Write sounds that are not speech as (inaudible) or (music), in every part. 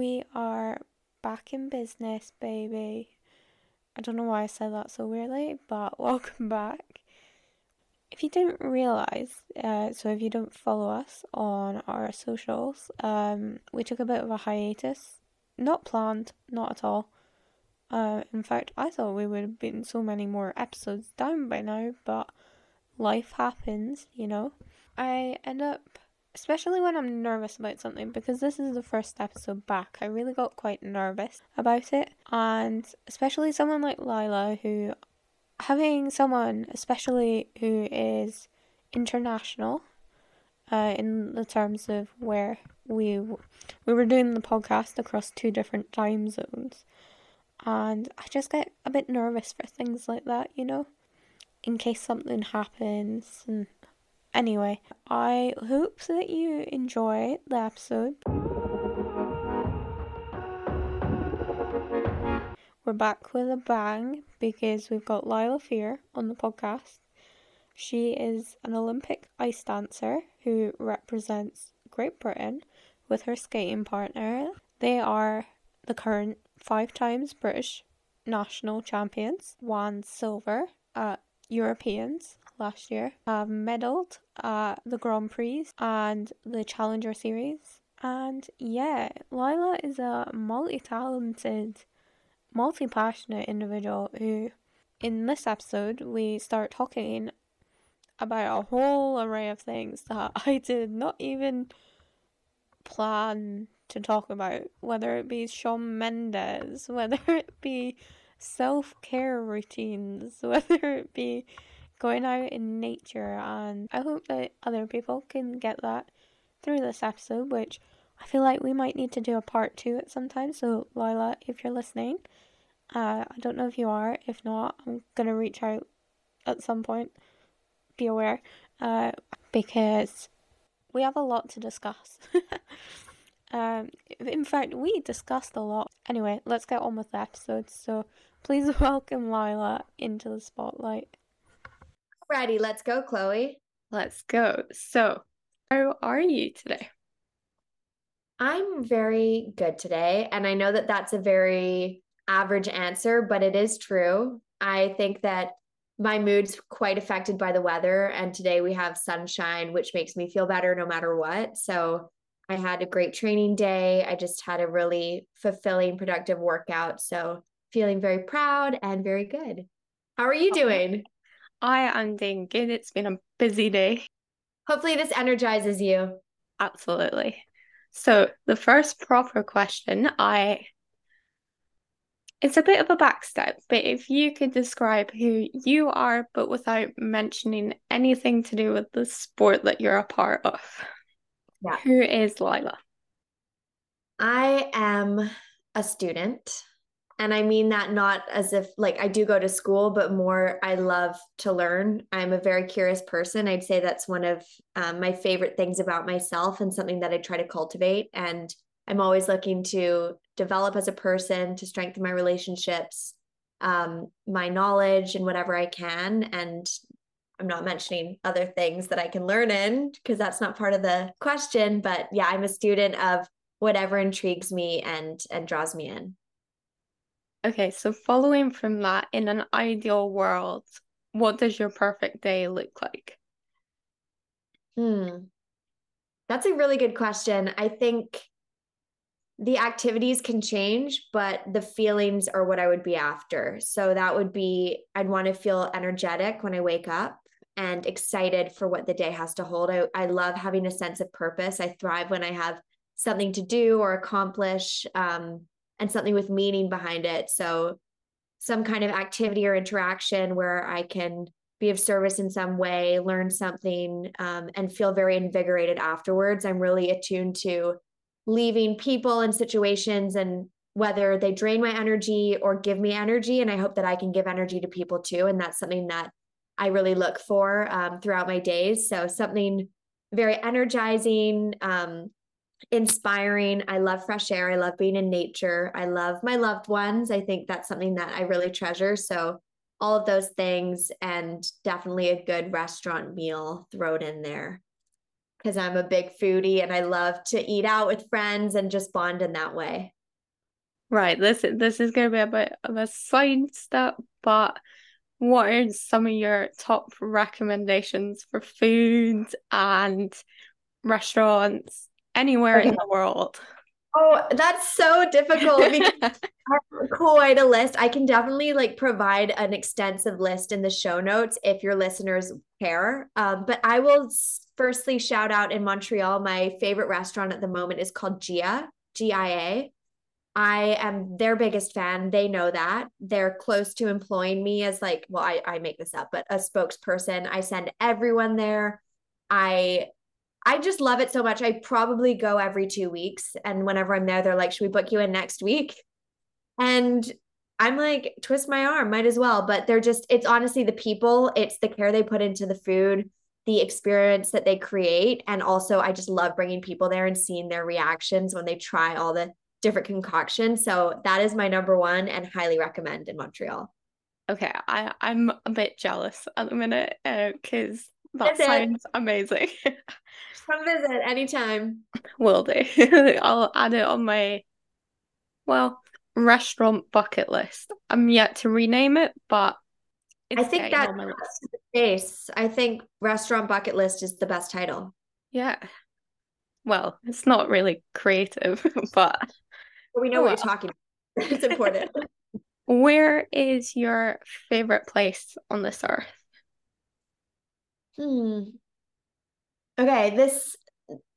we are back in business, baby. I don't know why I said that so weirdly, but (laughs) welcome back. If you didn't realize, uh, so if you don't follow us on our socials, um, we took a bit of a hiatus. Not planned, not at all. Uh, in fact, I thought we would have been so many more episodes down by now, but life happens, you know. I end up especially when I'm nervous about something because this is the first episode back. I really got quite nervous about it, and especially someone like Lilah, who having someone, especially who is international, uh, in the terms of where we we were doing the podcast across two different time zones, and I just get a bit nervous for things like that, you know, in case something happens and Anyway, I hope that you enjoy the episode. We're back with a bang because we've got Lilah Fear on the podcast. She is an Olympic ice dancer who represents Great Britain with her skating partner. They are the current five times British national champions, won silver at Europeans last year, have medalled at the Grand Prix and the Challenger Series. And yeah, Lilah is a multi talented, multi passionate individual who, in this episode, we start talking about a whole array of things that (laughs) I did not even plan to talk about, whether it be Shawn Mendes, (laughs) whether it be self care routines, (laughs) whether it be going out in nature, and I hope that other people can get that through this episode, which I feel like we might need to do a part two at some time. So, Lilah, if you're listening, uh, I don't know if you are. If not, I'm gonna reach out at some point. Be aware, uh, because we have a lot to discuss. (laughs) um, in fact, we discussed a lot. Anyway, let's get on with the episode. So, please (laughs) welcome Lilah into the spotlight. Ready, let's go, Chloe. Let's go. So, how are you today? I'm very good today. And I know that that's a very average answer, but it is true. I think that my mood's quite affected by the weather. And today we have sunshine, which makes me feel better no matter what. So I had a great training day. I just had a really fulfilling, productive workout. So feeling very proud and very good. How are you doing? I am doing good. It's been a busy day. Hopefully, this energizes you. Absolutely. So, the first proper question I it's a bit of a backstep, but if you could describe who you are, but without mentioning anything to do with the sport that you're a part of, yeah. who is Lilah? I am a student. And I mean that not as if like I do go to school, but more I love to learn. I'm a very curious person. I'd say that's one of um, my favorite things about myself and something that I try to cultivate. And I'm always looking to develop as a person, to strengthen my relationships, um, my knowledge, and whatever I can. And I'm not mentioning other things that I can learn in because that's not part of the question. But yeah, I'm a student of whatever intrigues me and and draws me in. Okay, so following from that, in an ideal world, what does your perfect day look like? Hmm. That's a really good question. I think the activities can change, but the feelings are what I would be after. So that would be I'd want to feel energetic when I wake up and excited for what the day has to hold. I, I love having a sense of purpose. I thrive when I have something to do or accomplish. Um, and something with meaning behind it. So, some kind of activity or interaction where I can be of service in some way, learn something, um, and feel very invigorated afterwards. I'm really attuned to leaving people and situations and whether they drain my energy or give me energy. And I hope that I can give energy to people too. And that's something that I really look for um, throughout my days. So, something very energizing, um, inspiring. I love fresh air. I love being in nature. I love my loved ones. I think that's something that I really treasure. So, all of those things, and definitely a good restaurant meal thrown in there. because I'm a big foodie and I love to eat out with friends and just bond in that way. Right. This this is gonna be a bit of a side step, but what are some of your top recommendations for food and restaurants anywhere okay. in the world? Oh, that's so difficult because I (laughs) have quite a list. I can definitely like provide an extensive list in the show notes if your listeners care. Um, but I will firstly shout out in Montreal. My favorite restaurant at the moment is called Gia, G I A. I am their biggest fan. They know that. They're close to employing me as like, well, I, I make this up, but a spokesperson. I send everyone there. I I just love it so much. I probably go every two weeks. And whenever I'm there, they're like, should we book you in next week? And I'm like, twist my arm, might as well. But they're just, it's honestly the people, it's the care they put into the food, the experience that they create. And also, I just love bringing people there and seeing their reactions when they try all the different concoctions. So that is my number one and highly recommend in Montreal. Okay, I, I'm a bit jealous at the minute because uh, that That's sounds amazing. (laughs) Come visit anytime. Will do. (laughs) I'll add it on my well restaurant bucket list. I'm yet to rename it, but I think that's the case. I think restaurant bucket list is the best title. Yeah. Well, it's not really creative, (laughs) but we know well. what you're talking about. It's important. Where is your favorite place on this earth? Hmm. Okay, this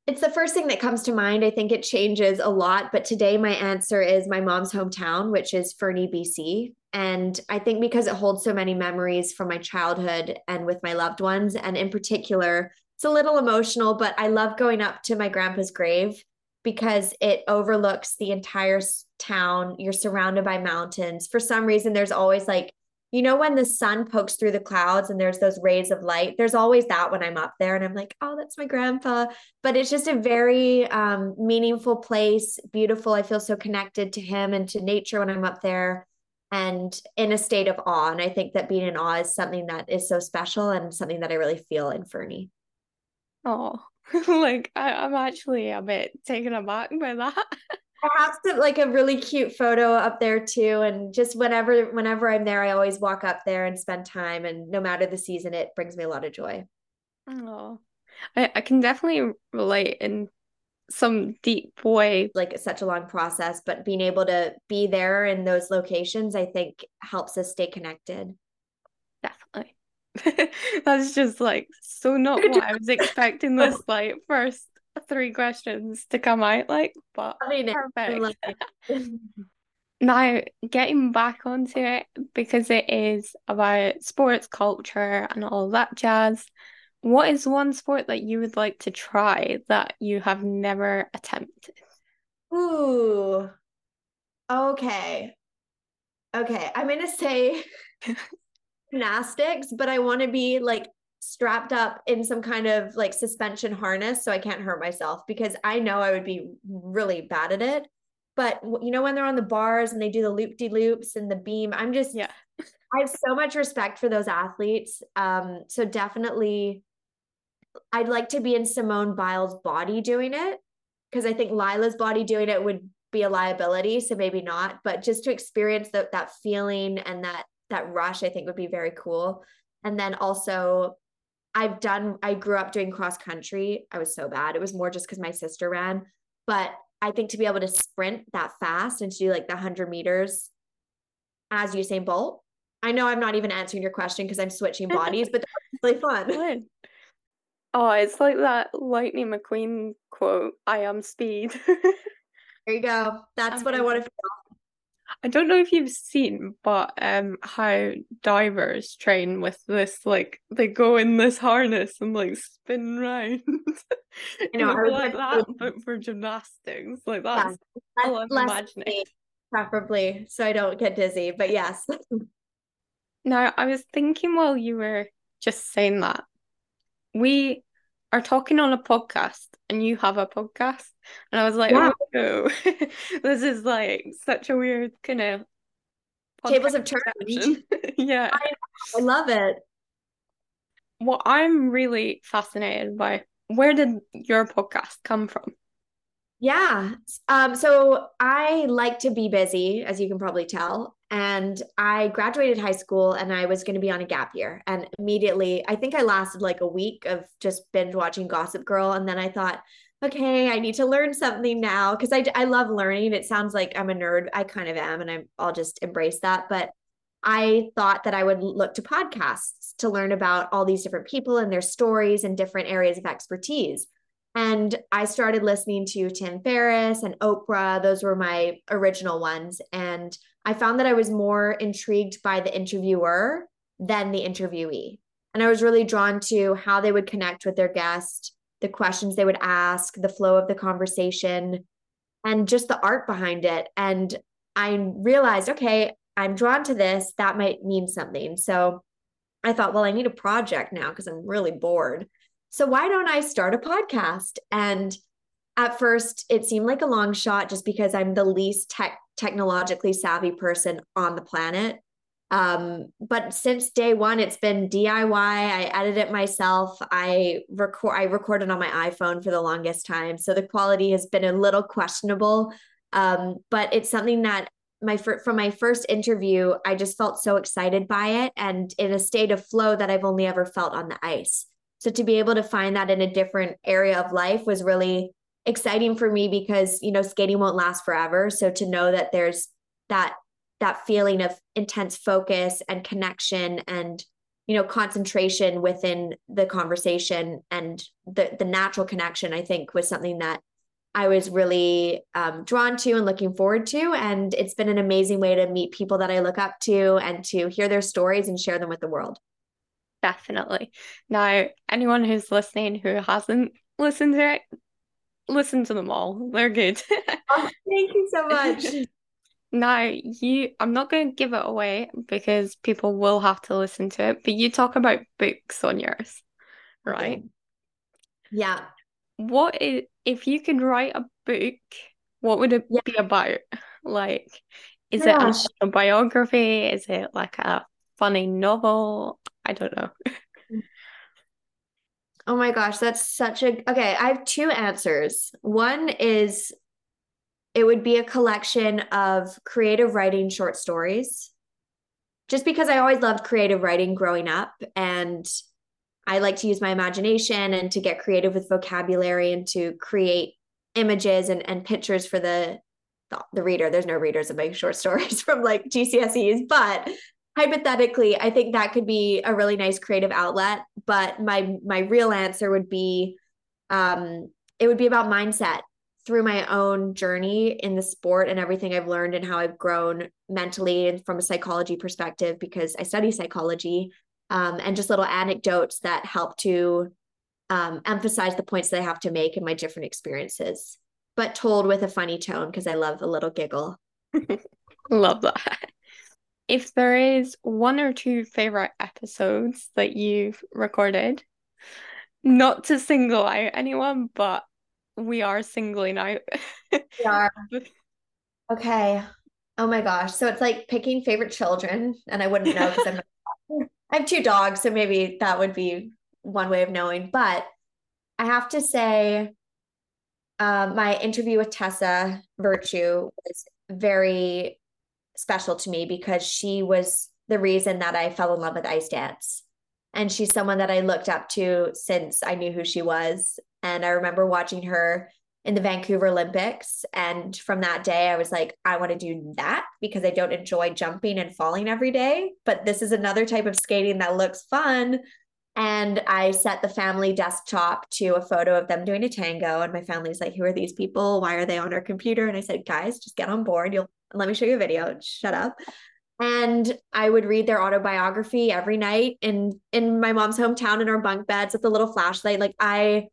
it's the first thing that comes to mind. I think it changes a lot, but today my answer is my mom's hometown, which is Fernie, BC. And I think because it holds so many memories from my childhood and with my loved ones, and in particular, it's a little emotional, but I love going up to my grandpa's grave because it overlooks the entire town. You're surrounded by mountains. For some reason, there's always like you know when the sun pokes through the clouds and there's those rays of light there's always that when i'm up there and i'm like oh that's my grandpa. But it's just a very um, meaningful place beautiful. I feel so connected to him and to nature when i'm up there and in a state of awe. And i think that being in awe is something that is so special and something that i really feel in fernie. Oh (laughs) like I, i'm actually a bit taken aback by that (laughs) have some like a really cute photo up there too. And just whenever whenever I'm there, I always walk up there and spend time. And no matter the season, it brings me a lot of joy. Oh, I, I can definitely relate in some deep way. Like it's such a long process, but being able to be there in those locations, I think helps us stay connected. Definitely. (laughs) That's just like so not (laughs) what I was expecting this like first three questions to come out like, but I mean, perfect. (laughs) now, getting back onto it because it is about sports culture and all that jazz. What is one sport that you would like to try that you have never attempted? Ooh. Okay. Okay. I'm going to say (laughs) gymnastics, but I want to be like strapped up in some kind of like suspension harness so I can't hurt myself because I know I would be really bad at it. But you know, when they're on the bars and they do the loop de loops and the beam, I'm just, yeah, I have so much respect for those athletes. Um, so definitely, I'd like to be in Simone Biles' body doing it because I think Lilah's body doing it would be a liability. So maybe not, but just to experience that that feeling and that that rush, I think would be very cool. And then also I've done, I grew up doing cross country. I was so bad. It was more just because my sister ran. But I think to be able to sprint that fast and to do like the 100 meters as Usain Bolt, I know I'm not even answering your question because I'm switching bodies, but that's really fun. Oh, it's like that Lightning McQueen quote I am speed. (laughs) there you go. That's what I want to feel. I don't know if you've seen, but um, how divers train with this, like they go in this harness and like spin round. (laughs) you know, I like that, but for gymnastics, like that's yeah, all I'm imagining. Preferably, so I don't get dizzy. But yes. now, I was thinking while you were just saying that, we are talking on a podcast and you have a podcast. And I was like, wow. oh, (laughs) this is like such a weird kind of tables of turned. (laughs) yeah. I, I love it. What I'm really fascinated by where did your podcast come from? Yeah. Um, so I like to be busy, as you can probably tell. And I graduated high school and I was going to be on a gap year. And immediately, I think I lasted like a week of just binge watching Gossip Girl. And then I thought, okay, I need to learn something now because I, I love learning. It sounds like I'm a nerd. I kind of am. And I'm, I'll just embrace that. But I thought that I would look to podcasts to learn about all these different people and their stories and different areas of expertise. And I started listening to Tim Ferriss and Oprah. Those were my original ones. And I found that I was more intrigued by the interviewer than the interviewee. And I was really drawn to how they would connect with their guest, the questions they would ask, the flow of the conversation, and just the art behind it. And I realized, okay, I'm drawn to this. That might mean something. So I thought, well, I need a project now because I'm really bored. So why don't I start a podcast? And at first, it seemed like a long shot just because I'm the least tech technologically savvy person on the planet. Um, but since day one, it's been DIY. I edit it myself. I record. I recorded on my iPhone for the longest time, so the quality has been a little questionable. Um, but it's something that my from my first interview, I just felt so excited by it and in a state of flow that I've only ever felt on the ice. So to be able to find that in a different area of life was really exciting for me because you know skating won't last forever. So to know that there's that that feeling of intense focus and connection and you know concentration within the conversation and the the natural connection i think was something that I was really um, drawn to and looking forward to. And it's been an amazing way to meet people that I look up to and to hear their stories and share them with the world. Definitely. Now, anyone who's listening who hasn't listened to it, listen to them all. They're good. (laughs) oh, thank you so much. (laughs) Now, you, I'm not going to give it away because people will have to listen to it, but you talk about books on yours, right? Yeah what is if you could write a book, what would it yeah. be about? Like, is it a biography? Is it like a funny novel? I don't know. (laughs) Oh my gosh, that's such a okay. I have two answers. One is it would be a collection of creative writing short stories. Just because I always loved creative writing growing up and I like to use my imagination and to get creative with vocabulary and to create images and, and pictures for the, the, the reader. There's no readers of my short (laughs) stories from like GCSEs, but hypothetically, I think that could be a really nice creative outlet. But my my real answer would be um, it would be about mindset through my own journey in the sport and everything I've learned and how I've grown mentally and from a psychology perspective because I study psychology um, and just little anecdotes that help to um, emphasize the points that I have to make in my different experiences, but told with a funny tone because I love a little giggle. (laughs) love that. If there is one or two favorite episodes that you've recorded, not to single out anyone, but we are singling out. we are. (laughs) Okay. Oh my gosh. So it's like picking favorite children, and I wouldn't know because I'm (laughs) I have two dogs, so maybe that would be one way of knowing. But I have to say, uh, my interview with Tessa Virtue was very special to me because she was the reason that I fell in love with ice dance. And she's someone that I looked up to since I knew who she was. And I remember watching her in the Vancouver Olympics. And from that day, I was like, I want to do that because I don't enjoy jumping and falling every day. But this is another type of skating that looks fun. And I set the family desktop to a photo of them doing a tango. And my family's like, Who are these people? Why are they on our computer? And I said, Guys, just get on board. You'll let me show you a video. Shut up. And I would read their autobiography every night in in my mom's hometown in our bunk beds with a little flashlight. Like I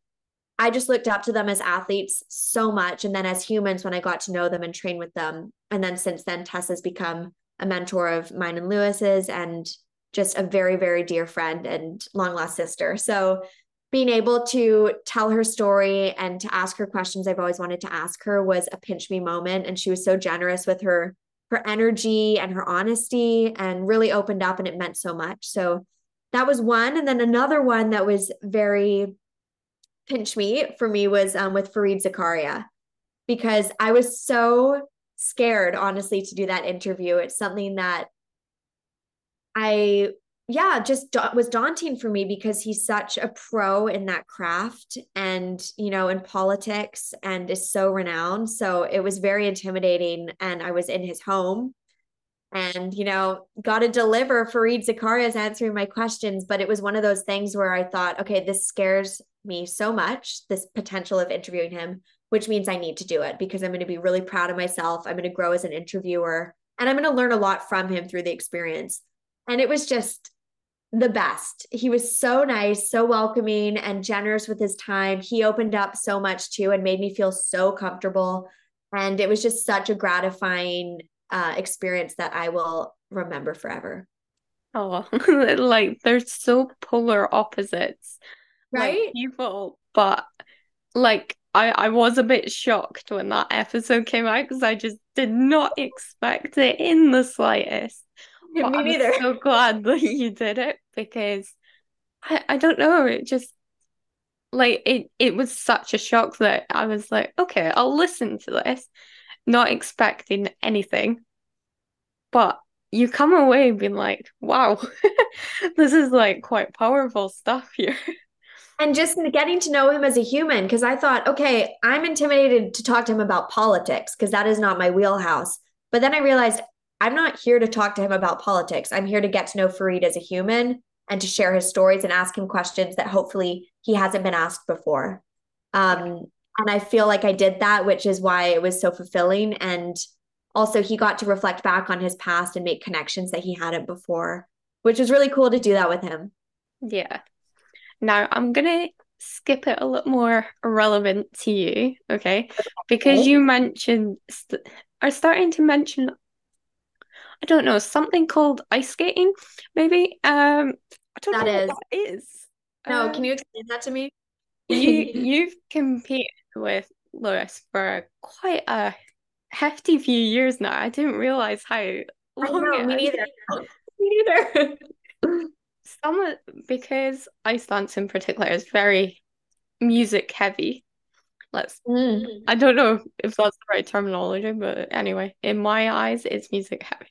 I just looked up to them as athletes so much. And then as humans, when I got to know them and train with them. And then since then, Tess has become a mentor of mine and Lewis's and just a very, very dear friend and long lost sister. So being able to tell her story and to ask her questions I've always wanted to ask her was a pinch me moment. And she was so generous with her her energy and her honesty and really opened up and it meant so much. So that was one. And then another one that was very pinch me for me was um, with Fareed Zakaria because I was so scared, honestly, to do that interview. It's something that I, yeah, just da- was daunting for me because he's such a pro in that craft and, you know, in politics and is so renowned. So it was very intimidating. And I was in his home and, you know, got to deliver Fareed Zakaria's answering my questions. But it was one of those things where I thought, okay, this scares me so much, this potential of interviewing him, which means I need to do it because I'm going to be really proud of myself. I'm going to grow as an interviewer and I'm going to learn a lot from him through the experience. And it was just the best. He was so nice, so welcoming, and generous with his time. He opened up so much too and made me feel so comfortable. And it was just such a gratifying uh, experience that I will remember forever. Oh, (laughs) like they're so polar opposites, right? Like, people, but like I I was a bit shocked when that episode came out because I just did not expect it in the slightest. (laughs) Me I'm neither. so glad that you did it because I I don't know it just like it it was such a shock that I was like okay I'll listen to this not expecting anything. But you come away being like wow (laughs) this is like quite powerful stuff here. (laughs) And just getting to know him as a human because i thought okay i'm intimidated to talk to him about politics because that is not my wheelhouse. But then i realized i'm not here to talk to him about politics. I'm here to get to know fareed as a human and to share his stories and ask him questions that hopefully he hasn't been asked before. Um, and i feel like i did that which is why it was so fulfilling. And also he got to reflect back on his past and make connections that he hadn't before which was really cool to do that with him. Yeah. Now I'm gonna skip it a little more relevant to you, okay? Because you mentioned st- are starting to mention I don't know, something called ice skating, maybe. Um I don't that know is. what that is. No, um, can you explain that to me? you (laughs) you've competed with Lewis for quite a hefty few years now. I didn't realize how long know, (laughs) me neither. me (laughs) neither. some of because ice dance in particular is very music heavy. Let's Mm. I don't know if that's the right terminology, but anyway, in my eyes, it's music heavy.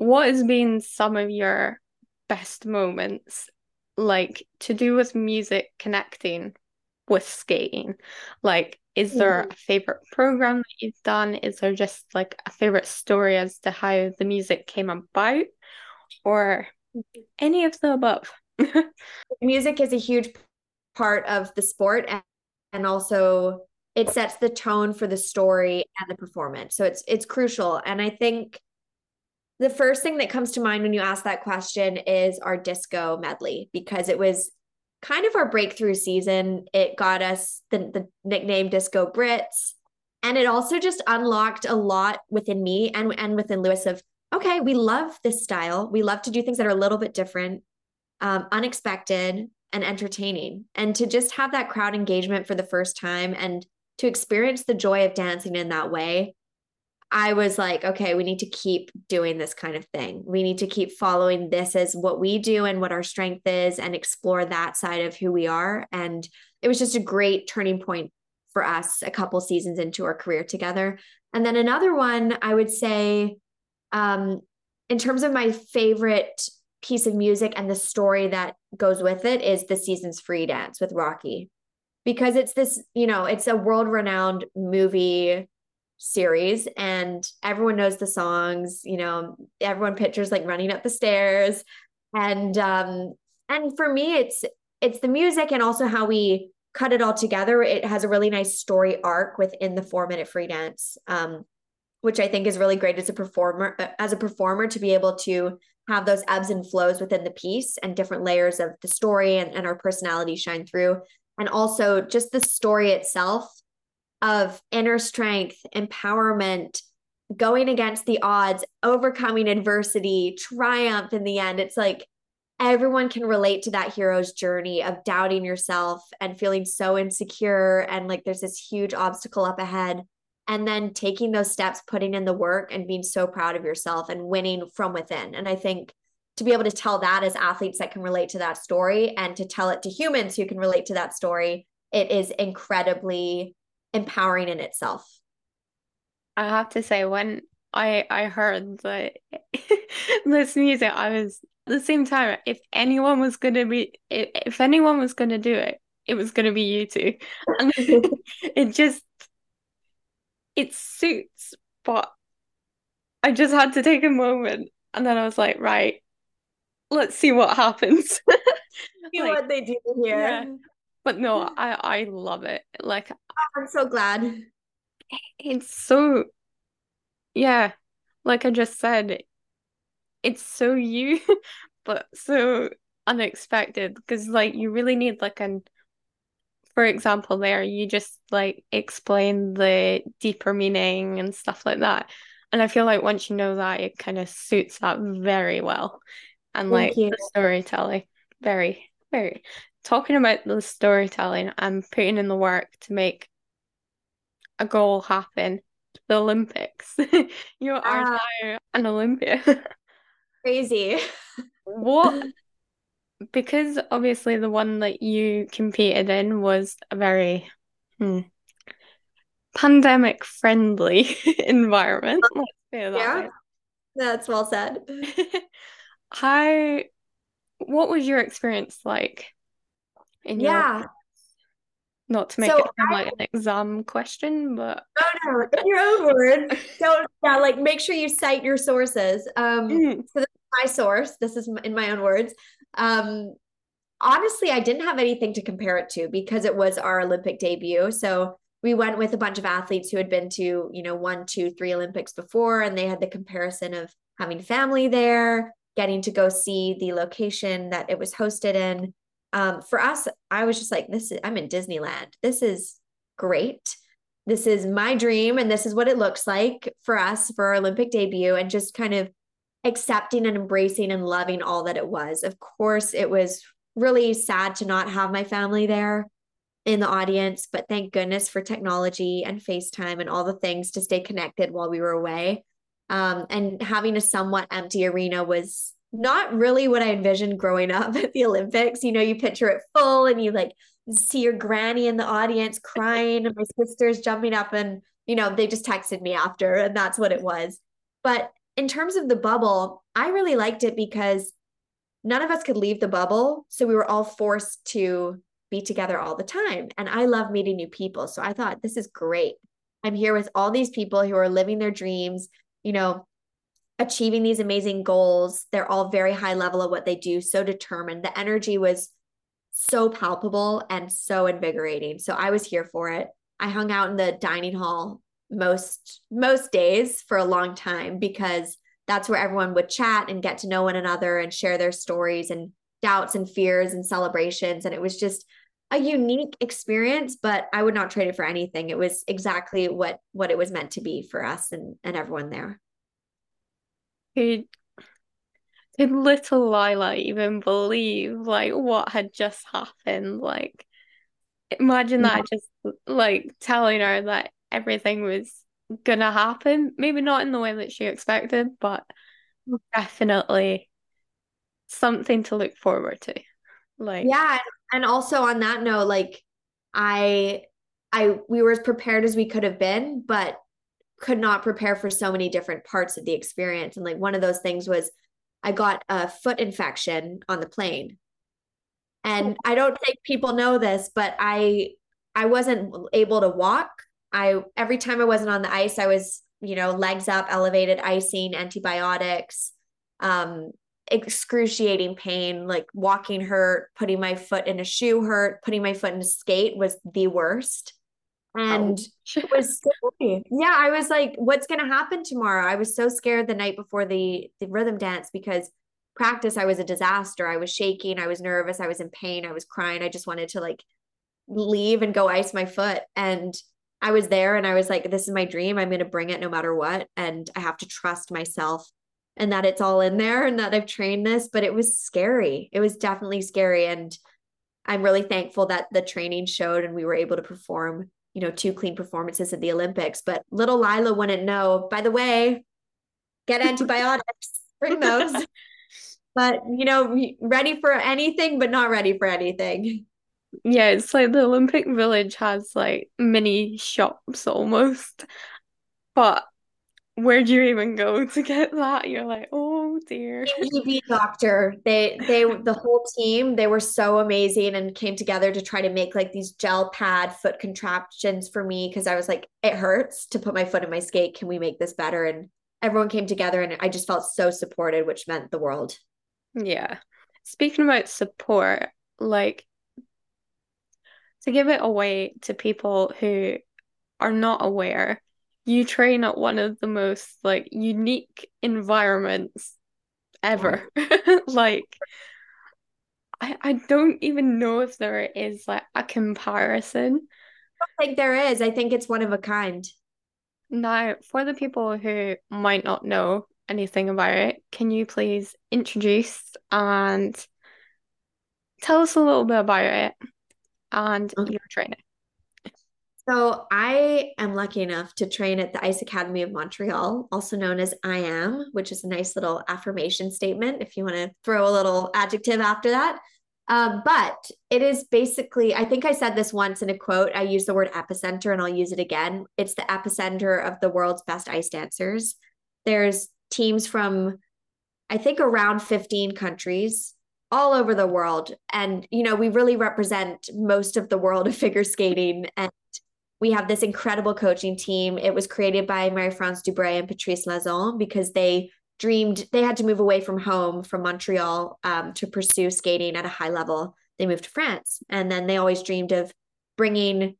What has been some of your best moments, like to do with music connecting with skating? Like, is there a favorite program that you've done? Is there just like a favorite story as to how the music came about? Or any of the above? (laughs) Music is a huge part of the sport and, and also it sets the tone for the story and the performance. So it's it's crucial. And I think the first thing that comes to mind when you ask that question is our disco medley because it was kind of our breakthrough season. It got us the, the nickname Disco Brits. And it also just unlocked a lot within me and, and within Lewis of, okay, we love this style. We love to do things that are a little bit different, um, unexpected, and entertaining. And to just have that crowd engagement for the first time and to experience the joy of dancing in that way, I was like, okay, we need to keep doing this kind of thing. We need to keep following this as what we do and what our strength is and explore that side of who we are. And it was just a great turning point for us a couple seasons into our career together. And then another one, I would say, um, in terms of my favorite piece of music and the story that goes with it, is the season's free dance with Rocky. Because it's this, you know, it's a world renowned movie series and everyone knows the songs you know everyone pictures like running up the stairs. And um and for me it's it's the music and also how we cut it all together. It has a really nice story arc within the 4 minute free dance um which i think is really great as a performer as a performer to be able to have those ebbs and flows within the piece and different layers of the story and, and our personality shine through. And also just the story itself of inner strength, empowerment, going against the odds, overcoming adversity, triumph in the end. It's like everyone can relate to that hero's journey of doubting yourself and feeling so insecure and like there's this huge obstacle up ahead. And then taking those steps, putting in the work, and being so proud of yourself and winning from within. And I think to be able to tell that as athletes that can relate to that story and to tell it to humans who can relate to that story it is incredibly empowering in itself. I have to say, when I I heard the (laughs) this music, I was at the same time, if anyone was gonna be if anyone was gonna do it, it was gonna be you two. And (laughs) (laughs) it just it suits, but I just had to take a moment and then I was like, right, let's see what happens. see like, what they do here. Yeah. But no, I I love it. Like I'm so glad. It's so yeah, like I just said, it's so you, (laughs) but so unexpected because like you really need like an for example there you just like explain the deeper meaning and stuff like that and I feel like once you know that it kind of suits that very well and Thank like you. the storytelling very very talking about the storytelling I'm putting in the work to make a goal happen the Olympics. (laughs) you are uh, now an Olympian. (laughs) crazy. what? (laughs) Because obviously the one that you competed in was a very hmm, pandemic friendly environment. Let's say that yeah, way. that's well said. How? What was your experience like? In yeah. Your not to make so it sound I, like an exam question, but no, no, in your own words. Don't yeah, like make sure you cite your sources. Um, mm. so this is my source. This is in my own words. Um, honestly, I didn't have anything to compare it to because it was our Olympic debut. So we went with a bunch of athletes who had been to, you know, one, two, three Olympics before, and they had the comparison of having family there, getting to go see the location that it was hosted in um, for us, I was just like, this is, I'm in Disneyland. This is great. This is my dream. And this is what it looks like for us for our Olympic debut and just kind of accepting and embracing and loving all that it was. Of course, it was really sad to not have my family there in the audience, but thank goodness for technology and FaceTime and all the things to stay connected while we were away. Um, and having a somewhat empty arena was not really what I envisioned growing up (laughs) at the Olympics. You know, you picture it full and you like see your granny in the audience crying and my sisters jumping up and, you know, they just texted me after and that's what it was. But in terms of the bubble, I really liked it because none of us could leave the bubble. So we were all forced to be together all the time. And I love meeting new people. So I thought, this is great. I'm here with all these people who are living their dreams. You know, achieving these amazing goals. They're all very high level at what they do, so determined. The energy was so palpable and so invigorating. So I was here for it. I hung out in the dining hall most most days for a long time because that's where everyone would chat and get to know one another and share their stories and doubts and fears and celebrations and it was just a unique experience but i would not trade it for anything it was exactly what what it was meant to be for us and and everyone there could could little Lilah even believe like what had just happened? Like imagine that just like telling her that everything was gonna happen. Maybe not in the way that she expected, but mm. definitely something to look forward to. Like Yeah, and also on that note, like I I we were as prepared as we could have been, but could not prepare for so many different parts of the experience. And like one of those things was I got a foot infection on the plane. And I don't think people know this, but I I wasn't able to walk. I every time I wasn't on the ice, I was, you know, legs up, elevated icing, antibiotics, um, excruciating pain, like walking hurt, putting my foot in a shoe hurt, putting my foot in a skate was the worst. And oh. (laughs) it was scary. Yeah, I was like, what's gonna happen tomorrow? I was so scared the night before the the rhythm dance because practice I was a disaster. I was shaking, I was nervous, I was in pain, I was crying. I just wanted to like leave and go ice my foot. And I was there and I was like, this is my dream. I'm gonna bring it no matter what. And I have to trust myself and that it's all in there and that I've trained this. But it was scary. It was definitely scary. And I'm really thankful that the training showed and we were able to perform you know, two clean performances at the Olympics. But little Lilah wouldn't know, by the way, get antibiotics, (laughs) bring those. but, you know, ready for anything, but not ready for anything. Yeah, it's like the Olympic Village has like mini shops almost. But where do you even go (laughs) to get that? You're like, oh dear. EB doctor. They they the whole team, they were so amazing and came together to try to make like these gel pad foot contraptions for me because I was like, it hurts to put my foot in my skate. Can we make this better? And everyone came together and I just felt so supported, which meant the world. Yeah. Speaking about support, like to give it away to people who are not aware, you train at one of the most like unique environments ever. (laughs) like I, I don't even know if there is like a comparison. I think there is. I think it's one of a kind. Now, for the people who might not know anything about it, can you please introduce and tell us a little bit about it and okay. your training? So I am lucky enough to train at the Ice Academy of Montreal, also known as I am, which is a nice little affirmation statement if you want to throw a little adjective after that. Um, but it is basically, I think I said this once in a quote. I use the word epicenter and I'll use it again. It's the epicenter of the world's best ice dancers. There's teams from, I think, around 15 countries all over the world. And, you know, we really represent most of the world of figure skating. And we have this incredible coaching team. It was created by Marie-France Dubreuil and Patrice Lauzon because they dreamed they had to move away from home from Montreal um, to pursue skating at a high level. They moved to France, and then they always dreamed of bringing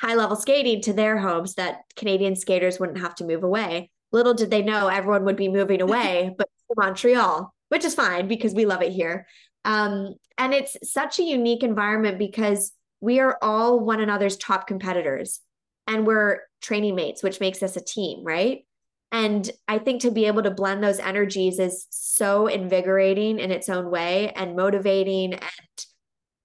high level skating to their homes that Canadian skaters wouldn't have to move away. Little did they know everyone would be moving (laughs) away, but to Montreal, which is fine because we love it here. Um, and it's such a unique environment because we are all one another's top competitors and we're training mates, which makes us a team, right? And I think to be able to blend those energies is so invigorating in its own way and motivating. And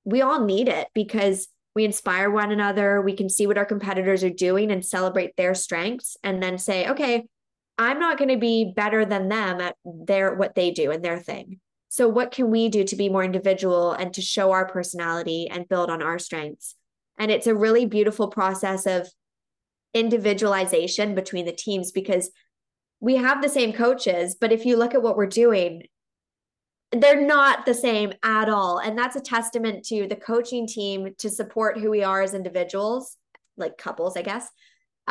we all need it because we inspire one another. We can see what our competitors are doing and celebrate their strengths and then say, okay, I'm not going to be better than them at their what they do and their thing. So, what can we do to be more individual and to show our personality and build on our strengths? And it's a really beautiful process of individualization between the teams because we have the same coaches, but if you look at what we're doing, they're not the same at all. And that's a testament to the coaching team to support who we are as individuals, like couples, I guess,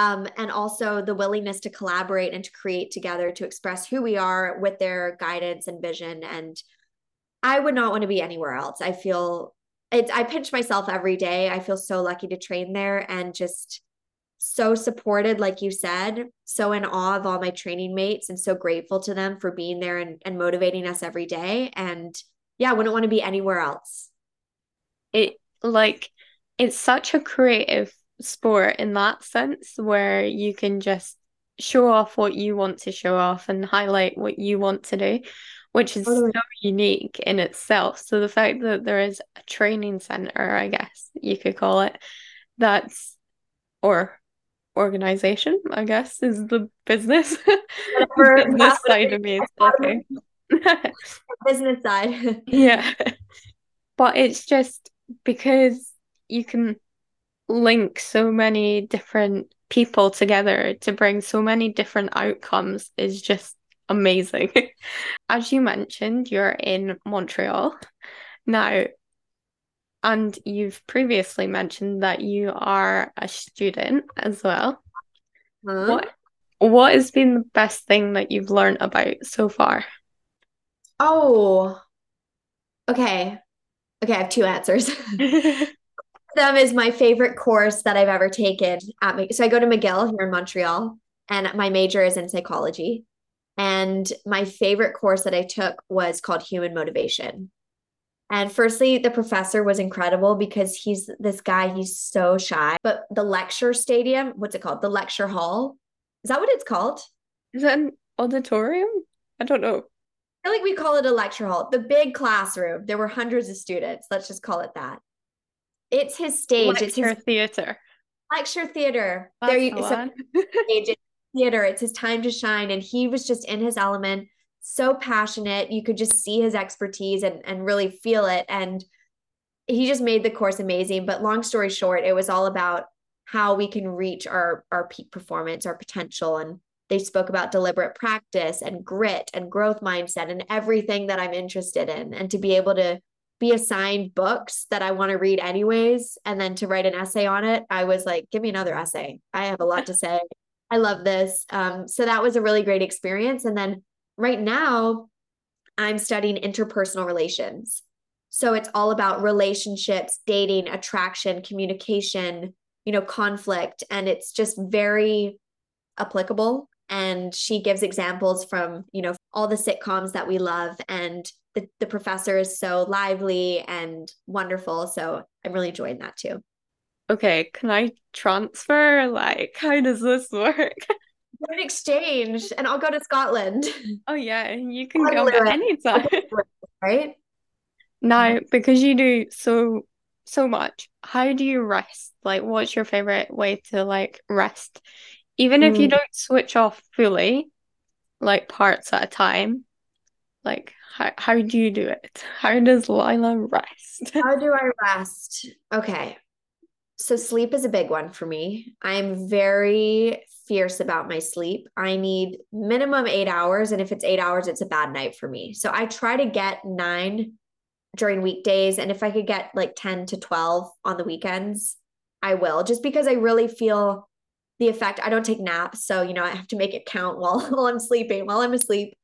um, and also the willingness to collaborate and to create together to express who we are with their guidance and vision. And I would not want to be anywhere else. I feel it's, I pinch myself every day. I feel so lucky to train there and just so supported, like you said, so in awe of all my training mates and so grateful to them for being there and, and motivating us every day. And yeah, I wouldn't want to be anywhere else. It like, it's such a creative sport in that sense where you can just show off what you want to show off and highlight what you want to do, which is totally. so unique in itself. So the fact that there is a training center, I guess you could call it, that's or organization, I guess, is the business. (laughs) (laughs) business side of me is okay. business side. yeah. But it's just because you can link so many different people together to bring so many different outcomes is just amazing. (laughs) As you mentioned, you're in Montreal now, and you've previously mentioned that you are a student as well. Huh? What what has been the best thing that you've learned about so far? Oh, okay. Okay, I have two answers. (laughs) (laughs) them is my favorite course that I've ever taken at. So I go to McGill here in Montreal, and my major is in psychology. And my favorite course that I took was called Human Motivation. And firstly, the professor was incredible because he's this guy, he's so shy. But the lecture stadium, what's it called? The lecture hall. Is that what it's called? Is that an auditorium? I don't know. I feel like we call it a lecture hall. The big classroom. There were hundreds of students. Let's just call it that. It's his stage. Lecture it's his theater. Lecture theater. That's there you so stage theater. It's his time to shine. And he was just in his element, so passionate. You could just see his expertise and, and really feel it. And he just made the course amazing. But long story short, it was all about how we can reach our our peak performance, our potential. And they spoke about deliberate practice and grit and growth mindset and everything that I'm interested in. And to be able to be assigned books that I want to read anyways, and then to write an essay on it, I was like, give me another essay. I have a lot to say. I love this. Um, so that was a really great experience. And then right now, I'm studying interpersonal relations. So it's all about relationships, dating, attraction, communication, you know, conflict. And it's just very applicable. And she gives examples from, you know, all the sitcoms that we love. And the, the professor is so lively and wonderful. So I'm really enjoying that too. Okay, can I transfer? Like, how does this work? (laughs) an exchange and I'll go to Scotland. Oh yeah, you can go at any time. Right? Now, because you do so so much, how do you rest? Like what's your favorite way to like rest? Even if mm. you don't switch off fully, like parts at a time, like how how do you do it? (laughs) How does Lilah rest? (laughs) How do I rest? Okay. So sleep is a big one for me. I'm very fierce about my sleep. I need minimum 8 hours and if it's 8 hours it's a bad night for me. So I try to get 9 during weekdays and if I could get like 10 to 12 on the weekends, I will just because I really feel the effect. I don't take naps, so you know, I have to make it count (laughs) while while I'm sleeping, while I'm asleep.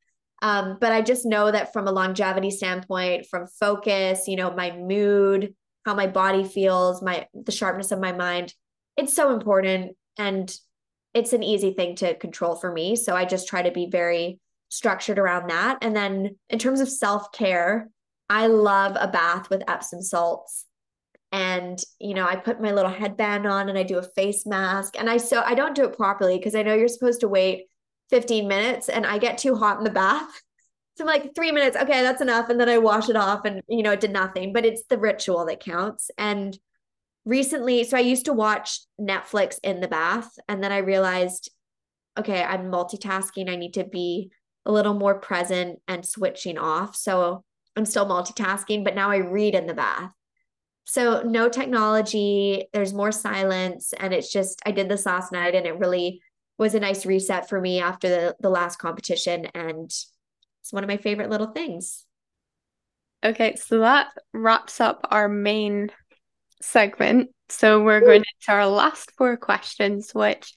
Um, but I just know that from a longevity standpoint, from focus, you know, my mood, how my body feels, my the sharpness of my mind. It's so important and it's an easy thing to control for me. So I just try to be very structured around that. And then in terms of self-care, I love a bath with Epsom salts. And you know, I put my little headband on and I do a face mask. And I so I don't do it properly because I know you're supposed to wait 15 minutes and I get too hot in the bath. (laughs) So I'm like, three minutes, okay, that's enough. And then I wash it off and, you know, it did nothing, but it's the ritual that counts. And recently, so I used to watch Netflix in the bath. And then I realized, okay, I'm multitasking. I need to be a little more present and switching off. So I'm still multitasking, but now I read in the bath. So no technology, there's more silence. And it's just, I did this last night and it really was a nice reset for me after the, the last competition. And it's one of my favorite little things. Okay, so that wraps up our main segment. So we're going into our last four questions, which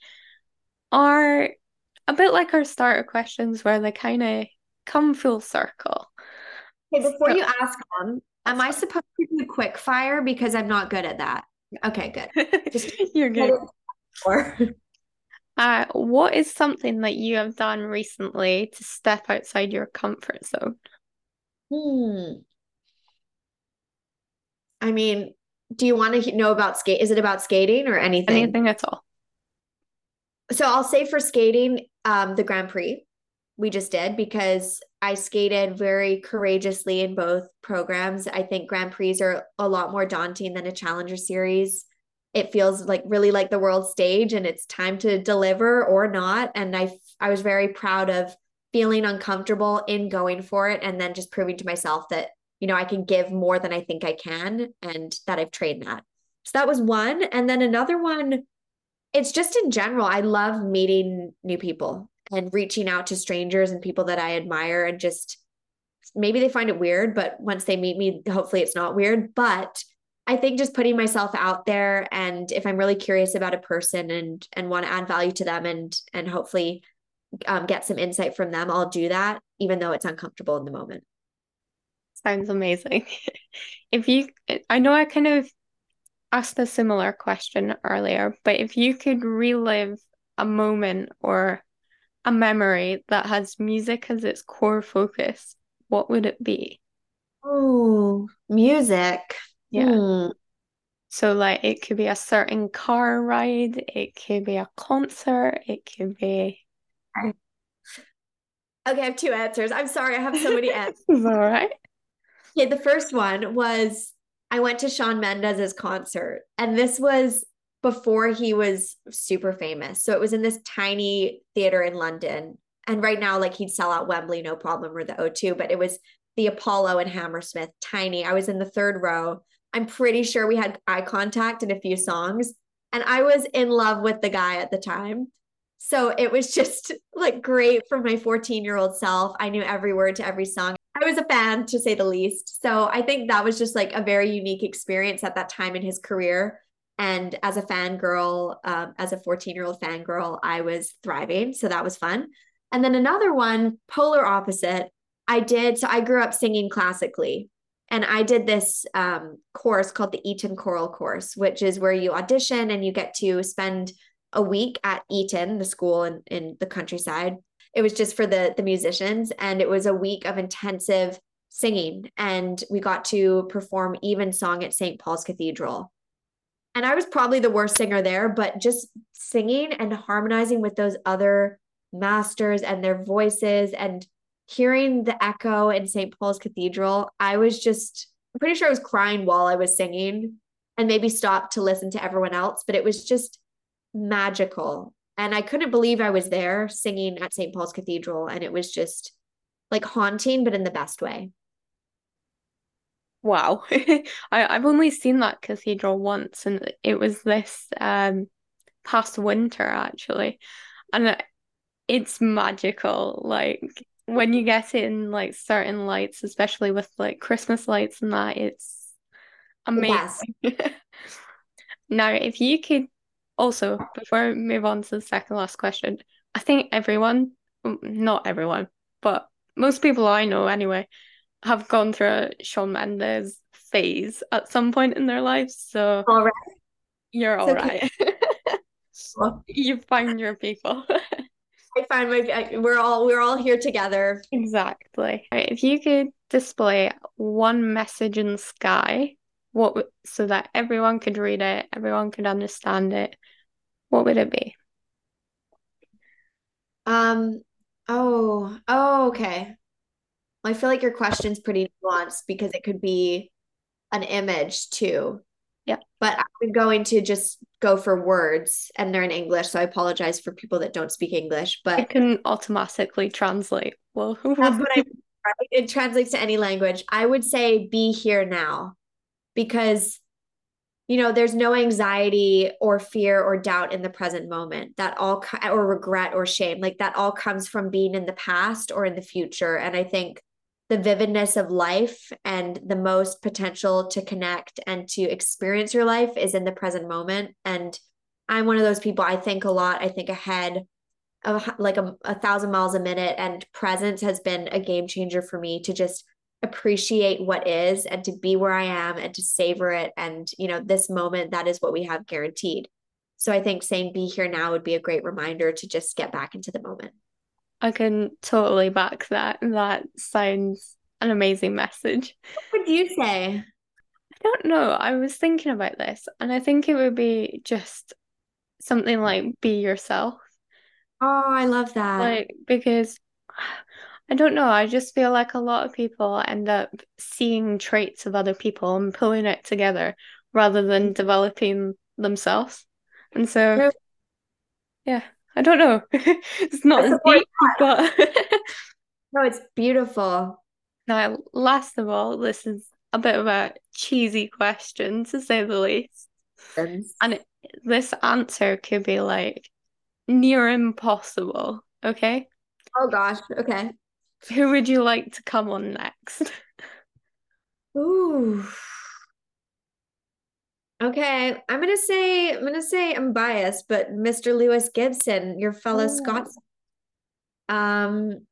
are a bit like our starter questions where they kind of come full circle. Okay, before so, you ask them, am I supposed to do quick fire because I'm not good at that? Okay, good. Just (laughs) You're good. (laughs) Uh, what is something that you have done recently to step outside your comfort zone? Hmm. I mean, do you want to know about skate? Is it about skating or anything? Anything at all. So I'll say for skating, um, the Grand Prix we just did because I skated very courageously in both programs. I think Grand Prix are a lot more daunting than a Challenger Series. It feels like really like the world stage and it's time to deliver or not. And i i was very proud of feeling uncomfortable in going for it and then just proving to myself that you know i can give more than i think i can and that i've trained that. So that was one. And then another one it's just in general i love meeting new people and reaching out to strangers and people that i admire and just maybe they find it weird but once they meet me hopefully it's not weird but I think just putting myself out there and if I'm really curious about a person and and want to add value to them and and hopefully um, get some insight from them, I'll do that even though it's uncomfortable in the moment. Sounds amazing. (laughs) if you I know I kind of asked a similar question earlier, but if you could relive a moment or a memory that has music as its core focus, what would it be? Oh, music. Yeah. Hmm. So like it could be a certain car ride, it could be a concert, it could be Okay, I have two answers. I'm sorry, I have so many (laughs) answers. All right. Okay, the first one was I went to Shawn Mendes's concert, and this was before he was super famous. So it was in this tiny theater in London. And right now, like he'd sell out Wembley, no problem, or the O2, but it was the Apollo in Hammersmith, tiny. I was in the third row I'm pretty sure we had eye contact in a few songs. And I was in love with the guy at the time. So it was (laughs) just like great for my 14 year old self. I knew every word to every song. I was a fan to say the least. So I think that was just like a very unique experience at that time in his career. And as a fangirl, um, as a 14 year old fangirl, I was thriving. So that was fun. And then another one, polar opposite, I did. So I grew up singing classically. And I did this um, course called the Eton Choral Course, which is where you audition and you get to spend a week at Eton, the school in, in the countryside. It was just for the the musicians, and it was a week of intensive singing. And we got to perform Evensong at St. Paul's Cathedral. And I was probably the worst singer there, but just singing and harmonizing with those other masters and their voices and hearing the echo in St. Paul's Cathedral, I was just I'm pretty sure I was crying while I was singing and maybe stopped to listen to everyone else, but it was just magical. And I couldn't believe I was there singing at St. Paul's Cathedral. And it was just like haunting, but in the best way. Wow. (laughs) I, I've only seen that cathedral once, and it was this um past winter actually. And it's magical. Like when you get in like certain lights, especially with like Christmas lights and that, it's amazing. (laughs) now, if you could also, before we move on to the second last question, I think everyone, not everyone, but most people I know anyway, have gone through a Shawn Mendes phase at some point in their lives. So all right. you're all right. (laughs) you find your people. (laughs) I find my we're all we're all here together. Exactly. If you could display one message in the sky, what so that everyone could read it, everyone could understand it, what would it be? Um, oh, oh, okay. I feel like your question's pretty nuanced because it could be an image too. Yeah. But I'm going to just go for words and they're in English. So I apologize for people that don't speak English, but it can automatically translate. Well, (laughs) that's what I it translates to any language. I would say be here now because you know there's no anxiety or fear or doubt in the present moment. That all or regret or shame like that all comes from being in the past or in the future. And i think the vividness of life and the most potential to connect and to experience your life is in the present moment. And i'm one of those people i think a lot i think ahead of like a, a thousand miles a minute and presence has been a game changer for me to just appreciate what is and to be where I am and to savor it. And, you know, this moment, that is what we have guaranteed. So I think saying be here now would be a great reminder to just get back into the moment. I can totally back that. That sounds an amazing message. What would you say? I don't know. I was thinking about this and I think it would be just something like be yourself. Oh, I love that. Like, because I don't know. I just feel like a lot of people end up seeing traits of other people and pulling it together rather than mm-hmm. developing themselves. And so, yeah, I don't know. (laughs) it's not as deep, but (laughs) no, it's beautiful. (laughs) Now, last of all, this is a bit of a cheesy question to say the least. Yes. And it, this answer could be like near impossible. Okay. Oh gosh. Okay. (laughs) Who would you like to come on next? (laughs) Ooh. Okay, I'm gonna say I'm gonna say I'm biased, but Mr. Lewis Gibson, your fellow oh. Scots, um,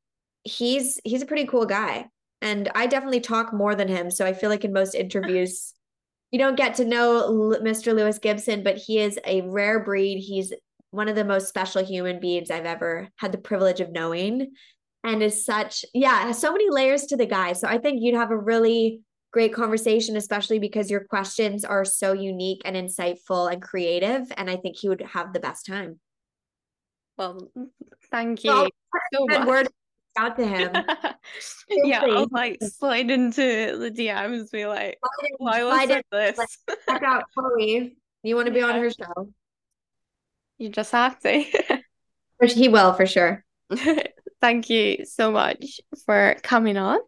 he's he's a pretty cool guy, and I definitely talk more than him. So I feel like in most interviews, (laughs) you don't get to know Mr. Lewis Gibson, but he is a rare breed. He's one of the most special human beings I've ever had the privilege of knowing and is such yeah so many layers to the guy so i think you'd have a really great conversation especially because your questions are so unique and insightful and creative. And i think he would have the best time. Well thank you so much. word out to him. (laughs) Yeah i'll like slide into the dms be like why was it this? Check out chloe. You want to be yeah. on her show. You just have to. (laughs) He will for sure (laughs) Thank you so much for coming on.